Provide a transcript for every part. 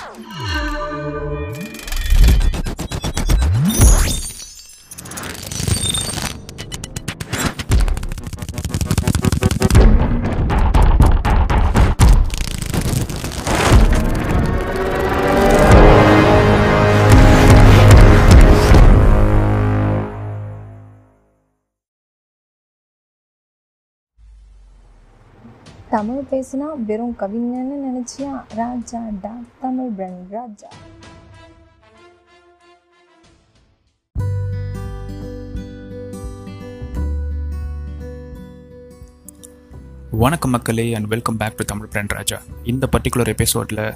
Thank you. Tamil பேசினா வெறும் கவிஞன்னு நினைச்சியா? ராஜா டா தமிழ் பிரன் ராஜா. வணக்கம் மக்களே and welcome back to Tamil friend Raja. இந்த பர்டிகுலர் எபிசோடில்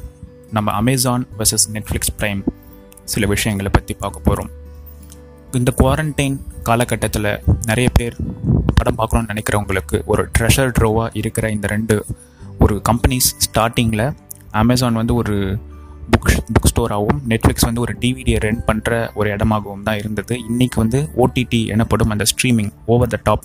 நம்ம அமேசான் வர்சஸ் நெட்ஃப்ளிக்ஸ் ப்ரைம் சில விஷயங்களை பற்றி பார்க்க போகிறோம் இந்த குவாரண்டைன் காலகட்டத்தில் நிறைய பேர் படம் பார்க்கணும்னு நினைக்கிறவங்களுக்கு ஒரு ட்ரெஷர் ட்ரோவாக இருக்கிற இந்த ரெண்டு ஒரு கம்பெனிஸ் ஸ்டார்டிங்கில் அமேசான் வந்து ஒரு புக் புக் ஸ்டோராகவும் நெட்ஃப்ளிக்ஸ் வந்து ஒரு டிவிடியை ரெண்ட் பண்ணுற ஒரு இடமாகவும் தான் இருந்தது. இன்றைக்கி வந்து ஓடிடி எனப்படும் அந்த ஸ்ட்ரீமிங் ஓவர் த டாப்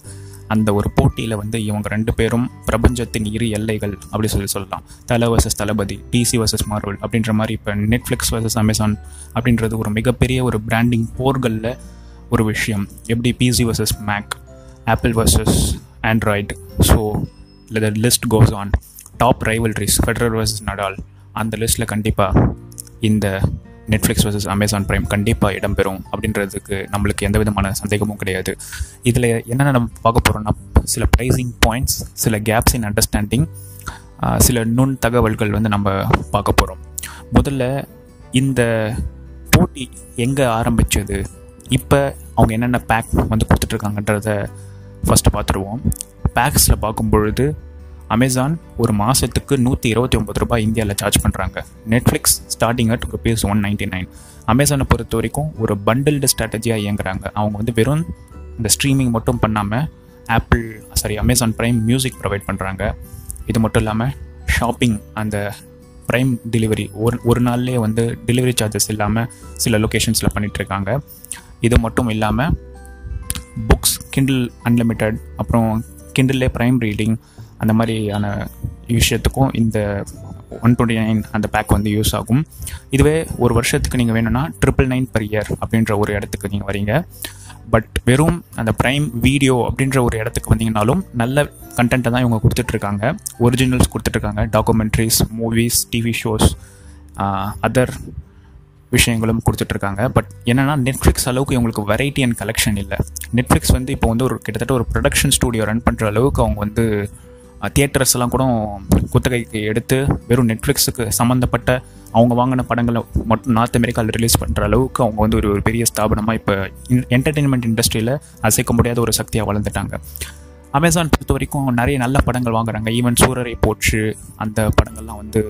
அந்த ஒரு போட்டியில் வந்து இவங்க ரெண்டு பேரும் பிரபஞ்சத்தின் இரு எல்லைகள் அப்படி சொல்லி சொல்லலாம். Thala versus Thalapathy DC versus Marvel அப்படின்ற மாதிரி இப்போ நெட்ஃப்ளிக்ஸ் வர்சஸ் அமேசான் அப்படின்றது ஒரு மிகப்பெரிய ஒரு பிராண்டிங் போர்களில் ஒரு விஷயம். எப்படி PC versus Mac Apple versus Android so the list goes on top rivalries Federer versus Nadal அந்த லிஸ்ட்டில் கண்டிப்பாக இந்த நெட்ஃப்ளிக்ஸ் வர்சஸ் அமேசான் ப்ரைம் கண்டிப்பாக இடம்பெறும் அப்படின்றதுக்கு நம்மளுக்கு எந்த விதமான சந்தேகமும் கிடையாது. இதில் என்னென்ன நம்ம பார்க்க போகிறோம்னா சில ப்ரைஸிங் பாயிண்ட்ஸ் சில கேப்ஸ் இன் அண்டர்ஸ்டாண்டிங் சில நுண் தகவல்கள் வந்து நம்ம பார்க்க போகிறோம் முதல்ல இந்த போட்டி எங்கே ஆரம்பித்தது இப்போ அவங்க என்னென்ன பேக் வந்து கொடுத்துட்ருக்காங்கன்றத ஃபஸ்ட்டு பார்த்துருவோம். பேக்ஸில் பார்க்கும் பொழுது அமேசான் ஒரு மாதத்துக்கு நூற்றி இருபத்தி ஒம்பது ரூபாய் இந்தியாவில் சார்ஜ் பண்ணுறாங்க Netflix starting at rupees one ninety nine அமேசானை பொறுத்த வரைக்கும் ஒரு பண்டில்டு ஸ்ட்ராட்டஜியாக இயங்குறாங்க. அவங்க வந்து வெறும் இந்த ஸ்ட்ரீமிங் மட்டும் பண்ணாமல் Apple sorry Amazon Prime Music provide பண்ணுறாங்க இது மட்டும் இல்லாமல் ஷாப்பிங் அந்த ப்ரைம் டெலிவரி ஒரு ஒரு நாள்லேயே வந்து டெலிவரி சார்ஜஸ் இல்லாமல் சில லொக்கேஷன்ஸில் பண்ணிகிட்ருக்காங்க இது மட்டும் இல்லாமல் புக்ஸ் கிண்டில் அன்லிமிட்டெட் அப்புறம் கிண்டில்லே ப்ரைம் ரீடிங் அந்த மாதிரியான விஷயத்துக்கும் இந்த ஒன் டுவெண்ட்டி நைன் அந்த பேக் வந்து யூஸ் ஆகும். இதுவே ஒரு வருஷத்துக்கு நீங்கள் வேணும்னா ட்ரிபிள் நைன் பர் இயர் அப்படின்ற ஒரு இடத்துக்கு நீங்கள் வரீங்க. பட் வெறும் அந்த ப்ரைம் வீடியோ அப்படின்ற ஒரு இடத்துக்கு வந்தீங்கனாலும் நல்ல கண்டென்ட்டை தான் இவங்க கொடுத்துட்ருக்காங்க. ஒரிஜினல்ஸ் கொடுத்துட்ருக்காங்க. Documentaries movies TV shows other விஷயங்களும் கொடுத்துட்ருக்காங்க. பட் என்னென்னா நெட்ஃப்ளிக்ஸ் அளவுக்கு இவங்களுக்கு வெரைட்டி அண்ட் கலெக்ஷன் இல்லை. நெட்ஃப்ளிக்ஸ் வந்து இப்போ வந்து ஒரு கிட்டத்தட்ட ஒரு ப்ரொடக்ஷன் ஸ்டூடியோ ரன் பண்ணுற அளவுக்கு அவங்க வந்து தியேட்டர்ஸ் எல்லாம் கூட குத்தகைக்கு எடுத்து வெறும் நெட்ஃப்ளிக்ஸுக்கு சம்மந்தப்பட்ட அவங்க வாங்கின படங்களை மட்டும் நார்த் அமெரிக்காவில் ரிலீஸ் பண்ணுற அளவுக்கு அவங்க வந்து ஒரு பெரிய ஸ்தாபனமாக இப்போ என்டர்டெயின்மெண்ட் இண்டஸ்ட்ரியில் அசைக்க முடியாத ஒரு சக்தியாக வளர்ந்துட்டாங்க. அமேசான் பொறுத்த வரைக்கும் நிறைய நல்ல படங்கள் வாங்குறாங்க. ஈவன் சூரரை போற்று அந்த படங்கள்லாம் வந்து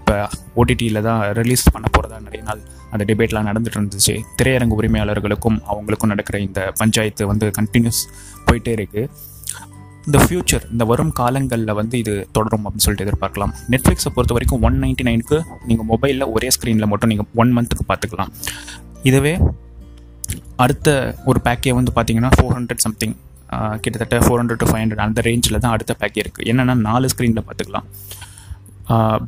இப்போ ஓடிடியில் தான் ரிலீஸ் பண்ண போகிறதா நிறைய நாள் அந்த டிபேட்லாம் நடந்துட்டு இருந்துச்சு. திரையரங்கு உரிமையாளர்களுக்கும் அவங்களுக்கும் நடக்கிற இந்த பஞ்சாயத்து வந்து கண்டினியூஸ் போயிட்டே இருக்குது இந்த ஃப்யூச்சர் இந்த வரும் காலங்களில் வந்து இது தொடரும் அப்படின்னு சொல்லிட்டு எதிர்பார்க்கலாம். நெட்ஃப்ளிக்ஸை பொறுத்த வரைக்கும் ஒன் நைன்ட்டி நைனுக்கு நீங்கள் மொபைலில் ஒரே ஸ்க்ரீனில் மட்டும் நீங்கள் ஒன் மந்த்துக்கு பார்த்துக்கலாம் இதுவே அடுத்த ஒரு பேக்கே வந்து பார்த்தீங்கன்னா ஃபோர் ஹண்ட்ரட் சம்திங் கிட்டத்தட்ட four hundred to five hundred அந்த ரேஞ்சில் தான் அடுத்த பேக்கே இருக்குது என்னென்னா நாலு ஸ்க்ரீனில் பார்த்துக்கலாம்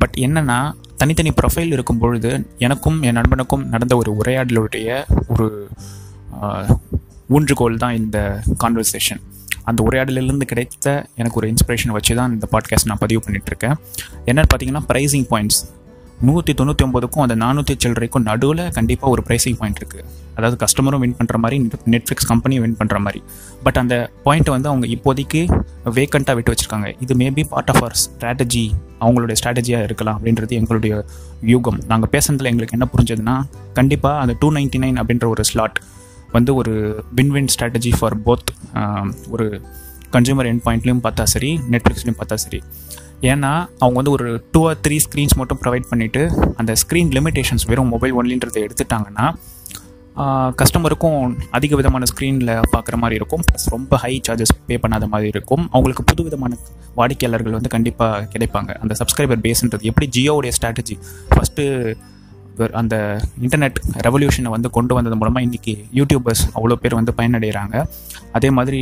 பட் என்னென்னா தனித்தனி ப்ரொஃபைல் இருக்கும் பொழுது எனக்கும் என் நண்பனுக்கும் நடந்த ஒரு உரையாடலுடைய ஒரு ஊன்றுகோல் தான் இந்த கான்வர்சேஷன் அந்த உரையாடலிருந்து கிடைத்த எனக்கு ஒரு இன்ஸ்பிரேஷன் வச்சு தான் இந்த பாட்காஸ்ட் நான் பதிவு பண்ணிகிட்ருக்கேன் என்னென்னு பார்த்தீங்கன்னா ப்ரைஸிங் பாயிண்ட்ஸ் நூற்றி தொண்ணூற்றி ஒம்பதுக்கும் அந்த நானூற்றி சில்லறைக்கும் நடுவில் கண்டிப்பாக ஒரு ப்ரைஸிங் பாயிண்ட் இருக்குது அதாவது கஸ்டமரும் வின் பண்ணுற மாதிரி நெட்ஃப்ளிக்ஸ் கம்பெனியும் வின் பண்ணுற மாதிரி. பட் அந்த பாயிண்ட்டை வந்து அவங்க இப்போதைக்கு வேக்கண்ட்டாக விட்டு வச்சுருக்காங்க. இது maybe part of our strategy அவங்களுடைய ஸ்ட்ராட்டஜியாக இருக்கலாம் அப்படின்றது எங்களுடைய யூகம். நாங்கள் பேசுனதில் எங்களுக்கு என்ன புரிஞ்சதுன்னா கண்டிப்பாக அந்த டூ நைன்ட்டி நைன் அப்படின்ற ஒரு ஸ்லாட் வந்து ஒரு win win strategy for both ஒரு கன்சியூமர் எண்ட் பாயிண்ட்லேயும் பார்த்தா சரி நெட்ஃப்ளிக்ஸ்லேயும் பார்த்தா சரி. ஏன்னா அவங்க வந்து ஒரு டூ ஆர் த்ரீ ஸ்க்ரீன்ஸ் மட்டும் ப்ரொவைட் பண்ணிவிட்டு அந்த ஸ்க்ரீன் லிமிடேஷன்ஸ் வெறும் மொபைல் ஒன்லின்றதை எடுத்துட்டாங்கன்னா கஸ்டமருக்கும் அதிக விதமான ஸ்க்ரீனில் பார்க்குற மாதிரி இருக்கும். ப்ளஸ் ரொம்ப ஹை சார்ஜஸ் பே பண்ணாத மாதிரி இருக்கும். அவங்களுக்கு புது விதமான வாடிக்கையாளர்கள் வந்து கண்டிப்பாக கிடைப்பாங்க. அந்த சப்ஸ்கிரைபர் பேஸ்ன்றது எப்படி ஜியோவுடைய ஸ்ட்ராட்டஜி ஃபஸ்ட்டு அந்த இன்டர்நெட் ரெவல்யூஷனை வந்து கொண்டு வந்தது மூலமாக இன்றைக்கி யூடியூபர்ஸ் அவ்வளோ பேர் வந்து பயனடைகிறாங்க. அதே மாதிரி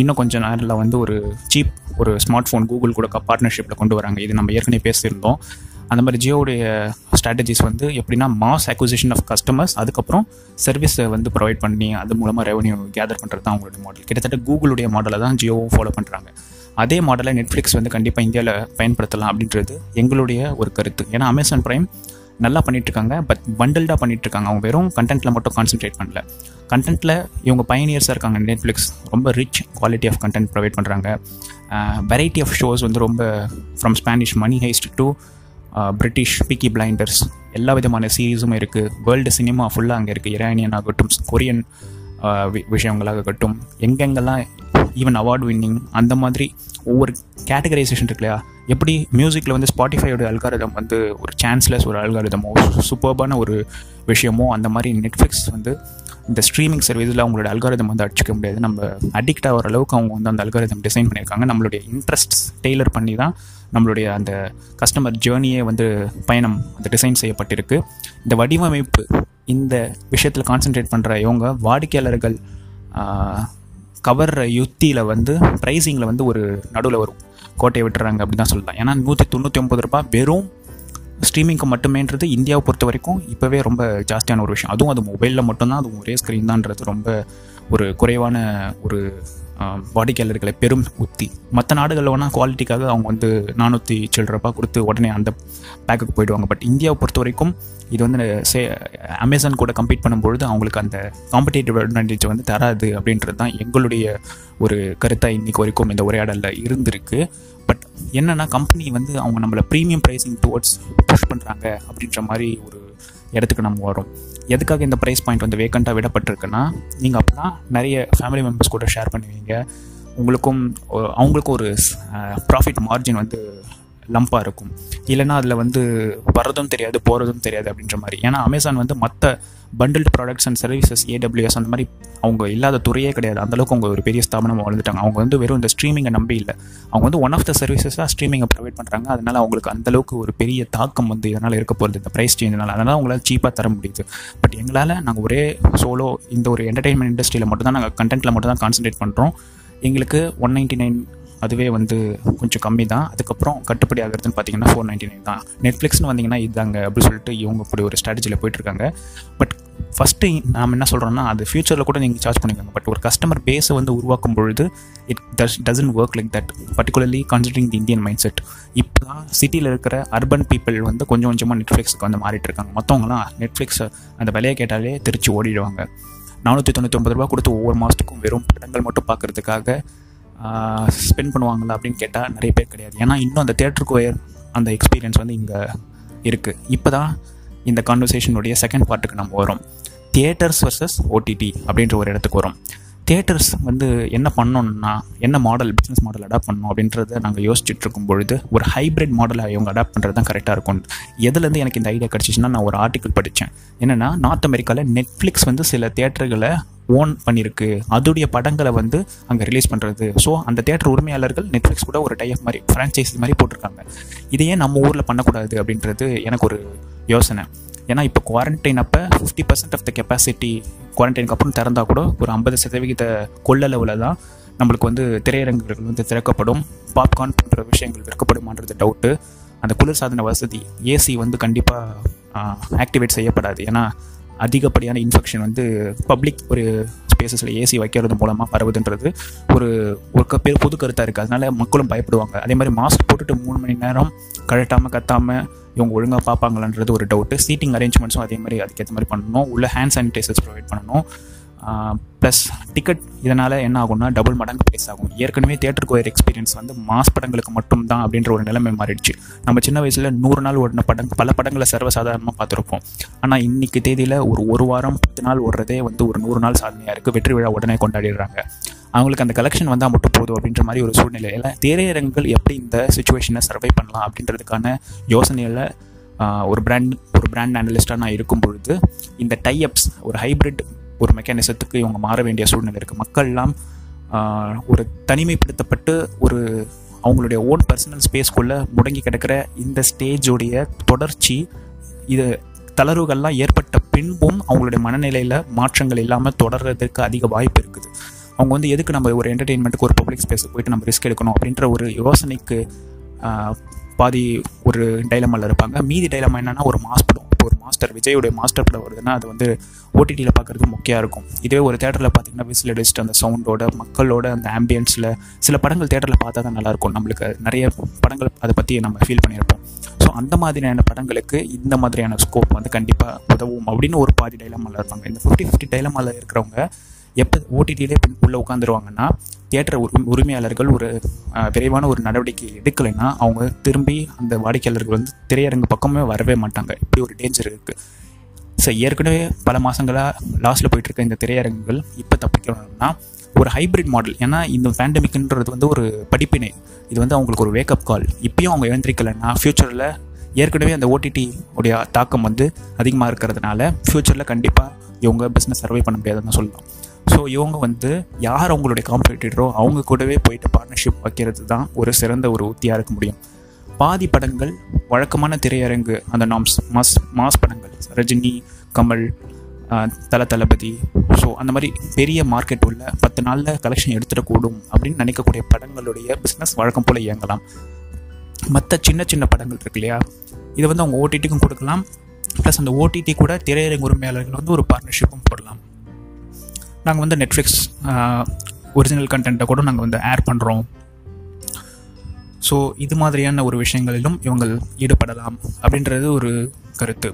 இன்னும் கொஞ்சம் நேரில் வந்து ஒரு சீப் ஒரு ஸ்மார்ட் ஃபோன் கூகுள் கூட பார்ட்னர்ஷிப்பில் கொண்டு வராங்க. இது நம்ம ஏற்கனவே பேசியிருந்தோம். அந்த மாதிரி ஜியோவுடைய ஸ்ட்ராட்டஜிஸ் வந்து எப்படின்னா மாஸ் அக்விசிஷன் ஆஃப் கஸ்டமர்ஸ் அதுக்கப்புறம் சர்வீஸை வந்து ப்ரொவைட் பண்ணி அது மூலமாக ரெவன்யூ கேதர் பண்ணுறது தான் அவங்களுடைய மாடல் கிட்டத்தட்ட கூகுளுடைய மாடலை தான் ஜியோவும் ஃபாலோ பண்ணுறாங்க அதே மாடலை நெட்ஃப்ளிக்ஸ் வந்து கண்டிப்பாக இந்தியாவில் பயன்படுத்தலாம் அப்படின்றது எங்களுடைய ஒரு கருத்து. ஏன்னா அமேசான் ப்ரைம் நல்லா பண்ணிட்டுருக்காங்க பட் பண்டல்டாக பண்ணிகிட்ருக்காங்க இருக்காங்க அவங்க வெறும் கண்டென்ட்டில் மட்டும் கான்சென்ட்ரேட் பண்ணல. கண்டென்ட்டில் இவங்க பயனியர்ஸாக இருக்காங்க நெட்ஃப்ளிக்ஸ் ரொம்ப rich quality of content provide பண்ணுறாங்க வெரைட்டி ஆஃப் ஷோஸ் வந்து ரொம்ப from Spanish Money Heist to British Peaky Blinders எல்லா விதமான சீரீஸும் இருக்குது வேர்ல்டு சினிமா ஃபுல்லாக அங்கே இருக்குது இரானியன் ஆகட்டும் கொரியன் விஷயங்களாகட்டும். எங்கெங்கெல்லாம் ஈவன் அவார்டு வின்னிங் அந்த மாதிரி ஒவ்வொரு கேட்டகரைசேஷன் இருக்கு இல்லையா? எப்படி மியூசிக்கில் வந்து ஸ்பாட்டிஃபையோட அல்காரிதம் வந்து ஒரு சான்ஸ்லெஸ் ஒரு அல்காரிதமோ சூப்பர்பான ஒரு விஷயமோ அந்த மாதிரி நெட்ஃப்ளிக்ஸ் வந்து இந்த ஸ்ட்ரீமிங் சர்வீஸில் அவங்களோட அல்காரிதம் வந்து அடிச்சிக்க முடியாது. நம்ம அடிக்ட் ஆகிற அளவுக்கு அவங்க வந்து அந்த அல்காரிதம் டிசைன் பண்ணியிருக்காங்க. நம்மளுடைய இன்ட்ரெஸ்ட் டெய்லர் பண்ணி தான் நம்மளுடைய அந்த கஸ்டமர் ஜேர்னியே வந்து பயணம் அந்த டிசைன் செய்யப்பட்டிருக்கு. இந்த வடிவமைப்பு இந்த விஷயத்தில் கான்சென்ட்ரேட் பண்ணுற இவங்க வாடிக்கையாளர்கள் கவர்ற யுத்தியில் வந்து ப்ரைஸிங்கில் வந்து ஒரு நடுவில் வரும் கோட்டையை விட்டுறாங்க அப்படி தான் சொல்லலாம். ஏன்னா நூற்றி தொண்ணூற்றி ஒம்பது ரூபாய் வெறும் ஸ்ட்ரீமிங்க்கு மட்டுமேன்றது இந்தியாவை பொறுத்த வரைக்கும் இப்போவே ரொம்ப ஜாஸ்தியான ஒரு விஷயம். அதுவும் அது மொபைலில் மட்டும்தான் அது ஒரே ஸ்க்ரீன் தான்ன்றது ரொம்ப ஒரு குறைவான ஒரு வாடிக்கையாளர்களை பெரும் உத்தி. மற்ற நாடுகளில் வேணால் குவாலிட்டிக்காக அவங்க வந்து நானூற்றி சில்லறப்பா கொடுத்து உடனே அந்த பேக்குக்கு போயிடுவாங்க. பட் இந்தியாவை பொறுத்த வரைக்கும் இது வந்து சே அமேசான் கூட கம்பீட் பண்ணும்பொழுது அவங்களுக்கு அந்த காம்படேட்டிவ் அட்வான்டேஜ் வந்து தராது அப்படின்றது தான் எங்களுடைய ஒரு கருத்தாக இன்றைக்கி வரைக்கும் இந்த உரையாடலில் இருந்திருக்கு. பட் என்னென்னா கம்பெனி வந்து அவங்க நம்மளை ப்ரீமியம் ப்ரைஸிங் டுவர்ட்ஸ் புஷ் பண்ணுறாங்க அப்படின்ற மாதிரி ஒரு இடத்துக்கு நம்ம வரோம் எதுக்காக இந்த ப்ரைஸ் பாயிண்ட் வந்து வேக்கண்ட்டாக விடப்பட்டிருக்குன்னா நீங்கள் அப்போ தான் நிறைய ஃபேமிலி மெம்பர்ஸ் கூட ஷேர் பண்ணுவீங்க. உங்களுக்கும் அவங்களுக்கும் ஒரு ப்ராஃபிட் மார்ஜின் வந்து லம்பாக இருக்கும். இல்லைனா அதில் வந்து வர்றதும் தெரியாது போகிறதும் தெரியாது அப்படின்ற மாதிரி. ஏன்னா அமேசான் வந்து மற்ற bundled products and services AWS அந்த மாதிரி அவங்க இல்லாத துறையே கிடையாது. அந்தளவுக்கு அவங்க ஒரு பெரிய ஸ்தாபனம் வளர்ந்துட்டாங்க. அவங்க வந்து வெறும் இந்த ஸ்ட்ரீமிங்கை நம்பி இல்லை. அவங்க வந்து ஒன் ஆஃப் த சர்வீசஸாக ஸ்ட்ரீமிங்கை ப்ரொவைட் பண்ணுறாங்க அதனால அவங்களுக்கு அந்தளவுக்கு ஒரு பெரிய தாக்கம் வந்து இதனால் இருக்க போகிறது இந்த ப்ரைஸ் சேஞ்சினால் அதனால் அவங்களால சீப்பாக தர முடியுது. பட் எங்களால் நாங்கள் ஒரே சோலோ இந்த ஒரு என்டர்டெயின்மெண்ட் இண்டஸ்ட்ரியில் மட்டும் தான் நாங்கள் கண்டென்ட்டில் மட்டும் தான் கான்சன்ட்ரேட் பண்ணுறோம் எங்களுக்கு ஒன் நைன்ட்டி நைன் அதுவே வந்து கொஞ்சம் கம்மி தான் அதுக்கப்புறம் கட்டுப்படி ஆகிறதுன்னு பார்த்தீங்கன்னா ஃபோர் நைன்டி நைன் தான். நெட்ஃப்ளிக்ஸ்னு வந்தீங்கன்னா இதாங்க அப்படின்னு சொல்லிட்டு இவங்க இப்படி ஒரு ஸ்ட்ராட்டஜியில் போயிட்டுருக்காங்க. பட் ஃபஸ்ட்டு நாம் என்ன சொல்கிறோம்னா அது ஃபியூச்சரில் கூட நீங்கள் சார்ஜ் பண்ணிக்கோங்க. பட் ஒரு கஸ்டமர் பேஸை வந்து உருவாக்கும் பொழுது it does doesn't work like that particularly considering the Indian mindset இப்போ தான் சிட்டியில் இருக்கிற அர்பன் பீப்புள் வந்து கொஞ்சம் கொஞ்சமாக நெட்ஃப்ளிக்ஸுக்கு வந்து மாறிட்டு இருக்காங்க மற்றவங்களாம் நெட்ஃப்ளிக்ஸ் அந்த விலையை கேட்டாலே திருச்சி ஓடிடுவாங்க. நானூற்றி தொண்ணூற்றி ஒன்பது ரூபா கொடுத்து ஒவ்வொரு மாதத்துக்கும் வெறும் படங்கள் மட்டும் பார்க்குறதுக்காக ஸ்பெண்ட் பண்ணுவாங்களா அப்படின்னு கேட்டால் நிறைய பேர் கிடையாது. ஏன்னா இன்னும் அந்த தேட்டருக்கு ஒயர் அந்த எக்ஸ்பீரியன்ஸ் வந்து இங்கே இருக்குது இப்போ தான் இந்த கான்வர்சேஷனுடைய செகண்ட் பார்ட்டுக்கு நம்ம வரோம். தியேட்டர்ஸ் வர்சஸ் ஓடிடி அப்படின்ற ஒரு இடத்துக்கு வரும். தியேட்டர்ஸ் வந்து என்ன பண்ணணும்னா என்ன மாடல் பிஸ்னஸ் மாடல் அடாப்ட் பண்ணணும் அப்படின்றத நாங்கள் யோசிச்சுட்டு இருக்கும் பொழுது ஒரு ஹைப்ரிட் மாடலை இவங்க அடாப்ட் பண்ணுறது தான் கரெக்டாக இருக்கும். எதுலேருந்து எனக்கு இந்த ஐடியா கிடச்சிச்சுன்னா நான் ஒரு ஆர்டிக்கல் படித்தேன் என்னென்னா நார்த் அமெரிக்காவில் நெட்ஃப்ளிக்ஸ் வந்து சில தேட்டர்களை ஓன் பண்ணியிருக்கு அதோடைய படங்களை வந்து அங்கே ரிலீஸ் பண்ணுறது ஸோ அந்த தேட்டர் உரிமையாளர்கள் நெட்ஃப்ளிக்ஸ் கூட ஒரு டைப் மாதிரி ஃப்ரான்ச்சைஸ் மாதிரி போட்டிருக்காங்க. இதையே நம்ம ஊரில் பண்ணக்கூடாது அப்படின்றது எனக்கு ஒரு யோசனை. ஏன்னா இப்போ குவாரண்டைன் அப்போ fifty percent of the capacity குவாரண்டைனுக்கு அப்புறம் திறந்தால் கூட ஒரு ஐம்பது சதவிகித கொள்ளளவில் தான் நம்மளுக்கு வந்து திரையரங்குகள் வந்து திறக்கப்படும். பாப்கார்ன் போன்ற விஷயங்கள் விற்கப்படுமான்றது டவுட்டு அந்த குளிர்சாதன வசதி ஏசி வந்து கண்டிப்பாக ஆக்டிவேட் செய்யப்படாது. ஏன்னா அதிகப்படியான இன்ஃபெக்ஷன் வந்து பப்ளிக் ஒரு ஸ்பேசஸில் ஏசி வைக்கிறது மூலமாக பரவுதுன்றது ஒரு ஒரு க பேர் புது கருத்தாக இருக்குது அதனால மக்களும் பயப்படுவாங்க. அதே மாதிரி மாஸ்க் போட்டுட்டு மூணு மணி நேரம் கழட்டாமல் கத்தாமல் இவங்க ஒழுங்காக பார்ப்பாங்களான்றது ஒரு டவுட்டு சீட்டிங் அரேஞ்ச்மெண்ட்ஸும் அதே மாதிரி அதுக்கேற்ற மாதிரி பண்ணணும். உள்ள ஹேண்ட் சானிடைசர்ஸ் ப்ரொவைட் பண்ணணும். ப்ளஸ் டிக்கெட் இதனால் என்ன ஆகும்னா டபுள் மடங்கு ப்ரைஸ் ஆகும். ஏற்கனவே தேட்டருக்கு வர எக்ஸ்பீரியன்ஸ் வந்து மாஸ் படங்களுக்கு மட்டும் தான் அப்படின்ற ஒரு நிலைமை மாறிடுச்சு. நம்ம சின்ன வயசில் நூறு நாள் ஓடின படம் பல படங்களை சர்வசாதாரணமாக பார்த்துருப்போம். ஆனால் இன்றைக்கி தேதியில் ஒரு ஒரு வாரம் பத்து நாள் ஓடுறதே வந்து ஒரு நூறு நாள் சாதனையாக இருக்குது வெற்றி விழா உடனே கொண்டாடிடுறாங்க. அவங்களுக்கு அந்த கலெக்ஷன் வந்தால் மட்டும் போதும் அப்படின்ற மாதிரி ஒரு சூழ்நிலையில் திரையரங்குகள் எப்படி இந்த சுச்சுவேஷனை சர்வை பண்ணலாம் அப்படின்றதுக்கான யோசனையில் ஒரு பிராண்ட் ஒரு பிராண்ட் அனலிஸ்ட்டாக நான் இருக்கும் பொழுது இந்த டைஅப்ஸ் ஒரு ஹைப்ரிட் ஒரு மெக்கானிசத்துக்கு இவங்க மாற வேண்டிய சூழ்நிலை இருக்குது மக்கள்லாம் ஒரு தனிமைப்படுத்தப்பட்டு ஒரு அவங்களுடைய ஓன் பர்சனல் ஸ்பேஸ்க்குள்ளே முடங்கி கிடக்கிற இந்த ஸ்டேஜுடைய தொடர்ச்சி இது தளர்வுகள்லாம் ஏற்பட்ட பின்பும் அவங்களுடைய மனநிலையில் மாற்றங்கள் இல்லாமல் தொடர்றதுக்கு அதிக வாய்ப்பு இருக்குது. அவங்க வந்து எதுக்கு நம்ம ஒரு என்டர்டெயின்மெண்ட்டுக்கு ஒரு பப்ளிக் ஸ்பேஸுக்கு போயிட்டு நம்ம ரிஸ்க் எடுக்கணும் அப்படின்ற ஒரு யோசனைக்கு பாதி ஒரு டைலமாவில் இருப்பாங்க. மீதி டைலமா என்னென்னா ஒரு மாஸ் படம். ஒரு மாஸ்டர் விஜயோடைய மாஸ்டர் படம் வருதுன்னா அது வந்து ஓடிடியில் பார்க்குறது முக்கியம் இருக்கும். இதே ஒரு தேட்டரில் பார்த்தீங்கன்னா விசில் அடிச்சுட்டு அந்த சவுண்டோட மக்களோட அந்த ஆம்பியன்ஸில் சில படங்கள் தேட்டரில் பார்த்தா தான் நல்லாயிருக்கும் நம்மளுக்கு நிறைய படங்கள் அதை பற்றி நம்ம ஃபீல் பண்ணியிருப்போம். ஸோ அந்த மாதிரியான படங்களுக்கு இந்த மாதிரியான ஸ்கோப் வந்து கண்டிப்பாக உதவும் அப்படின்னு ஒரு பாதி டைலமாவில் இருப்பாங்க. இந்த ஃபிஃப்டி ஃபிஃப்டி டைலமாவில் இருக்கிறவங்க எப்போ ஓடிடியிலே உள்ளே உட்காந்துருவாங்கன்னா தியேட்டர் உரிமையாளர்கள் ஒரு விரைவான ஒரு நடவடிக்கை எடுக்கலைன்னா அவங்க திரும்பி அந்த வாடிக்கையாளர்கள் வந்து திரையரங்கு பக்கமே வரவே மாட்டாங்க. இப்படி ஒரு டேஞ்சர் இருக்குது ஸோ ஏற்கனவே பல மாதங்களாக லாஸ்ட்டில் போயிட்டுருக்க இந்த திரையரங்குகள் இப்போ தப்பிக்கணும்னா ஒரு ஹைபிரிட் மாடல் ஏன்னா இந்த பேண்டமிக்ன்றது வந்து ஒரு படிப்பினை. இது வந்து அவங்களுக்கு ஒரு வேக்கப் கால் இப்பயும் அவங்க எழுந்திரிக்கலைன்னா ஃப்யூச்சரில் ஏற்கனவே அந்த ஓடிடி உடைய தாக்கம் வந்து அதிகமாக இருக்கிறதுனால ஃப்யூச்சரில் கண்டிப்பாக இவங்க பிஸ்னஸ் சர்வை பண்ண முடியாதுன்னு சொல்லலாம் ஸோ இவங்க வந்து யார் அவங்களுடைய காம்படிட்டரோ அவங்க கூடவே போயிட்டு பார்ட்னர்ஷிப் வைக்கிறது தான் ஒரு சிறந்த ஒரு உத்தியாக இருக்க முடியும். பாதி படங்கள் வழக்கமான திரையரங்கு அந்த நாம்ஸ் மாஸ் மாஸ் படங்கள் ரஜினி கமல் தல தளபதி. ஸோ அந்த மாதிரி பெரிய மார்க்கெட் உள்ள பத்து நாளில் கலெக்ஷன் எடுத்துடக்கூடும் அப்படின்னு நினைக்கக்கூடிய படங்களுடைய பிஸ்னஸ் வழக்கம் போல் இயங்கலாம். மற்ற சின்ன சின்ன படங்கள் இருக்கு இல்லையா? இதை வந்து அவங்க ஓடிடிக்கும் கொடுக்கலாம். ப்ளஸ் அந்த ஓடிடி கூட திரையரங்கு உரிமையாளர்கள் வந்து ஒரு பார்ட்னர்ஷிப்பும் போடலாம். நாங்கள் வந்து நெட்ஃப்ளிக்ஸ் ஒரிஜினல் கண்டென்ட்டை கூட நாங்கள் வந்து ஏர் பண்ணுறோம் ஸோ இது மாதிரியான ஒரு விஷயங்களிலும் இவங்கள் ஈடுபடலாம் அப்படின்றது ஒரு கருத்து.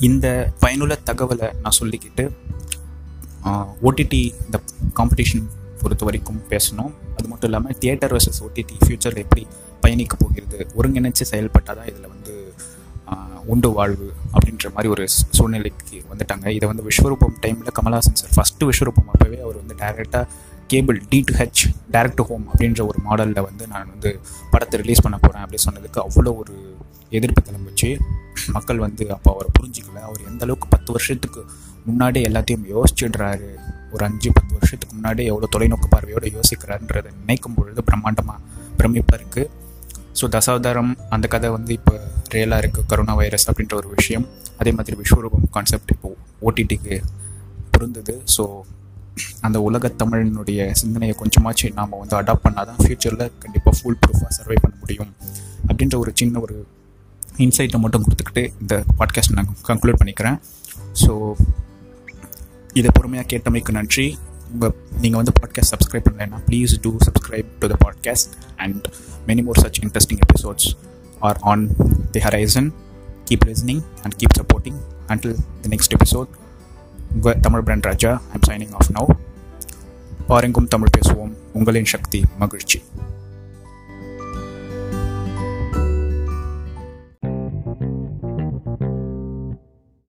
இந்த பயனுள்ள தகவலை நான் சொல்லிக்கிட்டு ஓடிடி இந்த காம்படிஷன் பொறுத்த வரைக்கும் பேசணும். அது மட்டும் இல்லாமல் தியேட்டர் வர்சஸ் ஓடிடி ஃப்யூச்சரில் எப்படி பயணிக்க போகிறது ஒருங்கிணைச்சு செயல்பட்டால் தான் இதில் வந்து உண்டு வாழ்வு அப்படின்ற மாதிரி ஒரு சூழ்நிலைக்கு வந்துட்டாங்க. இதை வந்து விஸ்வரூபம் டைமில் கமல்ஹாசன் சார் ஃபஸ்ட்டு விஸ்வரூபம். அப்போவே அவர் வந்து டைரெக்டாக cable D to H direct to home அப்படின்ற ஒரு மாடலில் வந்து நான் வந்து படத்தை ரிலீஸ் பண்ண போகிறேன் அப்படின்னு சொன்னதுக்கு அவ்வளோ ஒரு எதிர்ப்பு கிளம்பிச்சு. மக்கள் வந்து அப்போ அவரை புரிஞ்சிக்கல. அவர் எந்த அளவுக்கு பத்து வருஷத்துக்கு முன்னாடியே எல்லாத்தையும் யோசிச்சுடுறாரு ஒரு அஞ்சு பத்து வருஷத்துக்கு முன்னாடியே எவ்வளோ தொலைநோக்கு பார்வையோடு யோசிக்கிறாருன்றதை நினைக்கும் பொழுது பிரம்மாண்டமாக பிரமிப்பாக இருக்குது ஸோ தசாவதாரம் அந்த கதை வந்து இப்போ ரியலாக இருக்குது கரோனா வைரஸ் அப்படின்ற ஒரு விஷயம். அதே மாதிரி விஸ்வரூபம் கான்செப்ட் இப்போ ஓடிடிக்கு பொருந்தது. ஸோ அந்த உலகத் தமிழனுடைய சிந்தனையை கொஞ்சமாச்சு நாம் வந்து அடாப்ட் பண்ணால் தான் ஃப்யூச்சரில் கண்டிப்பாக ஃபுல் ப்ரூஃபாக சர்வை பண்ண முடியும் அப்படின்ற ஒரு சின்ன ஒரு இன்சைட்டை மட்டும் கொடுத்துக்கிட்டு இந்த பாட்காஸ்ட் நான் கன்க்ளூட் பண்ணிக்கிறேன். ஸோ இதை பொறுமையாக கேட்டமைக்கு நன்றி. உங்கள் நீங்கள் வந்து பாட்காஸ்ட் சப்ஸ்கிரைப் பண்ணலைன்னா please do subscribe to the podcast and many more such interesting episodes are on the horizon keep listening and keep supporting until the next episode உங்கள் Tamil friend Raja I'm signing off now பாருங்கும் Tamil பேசுவோம். உங்களின் சக்தி மகிழ்ச்சி.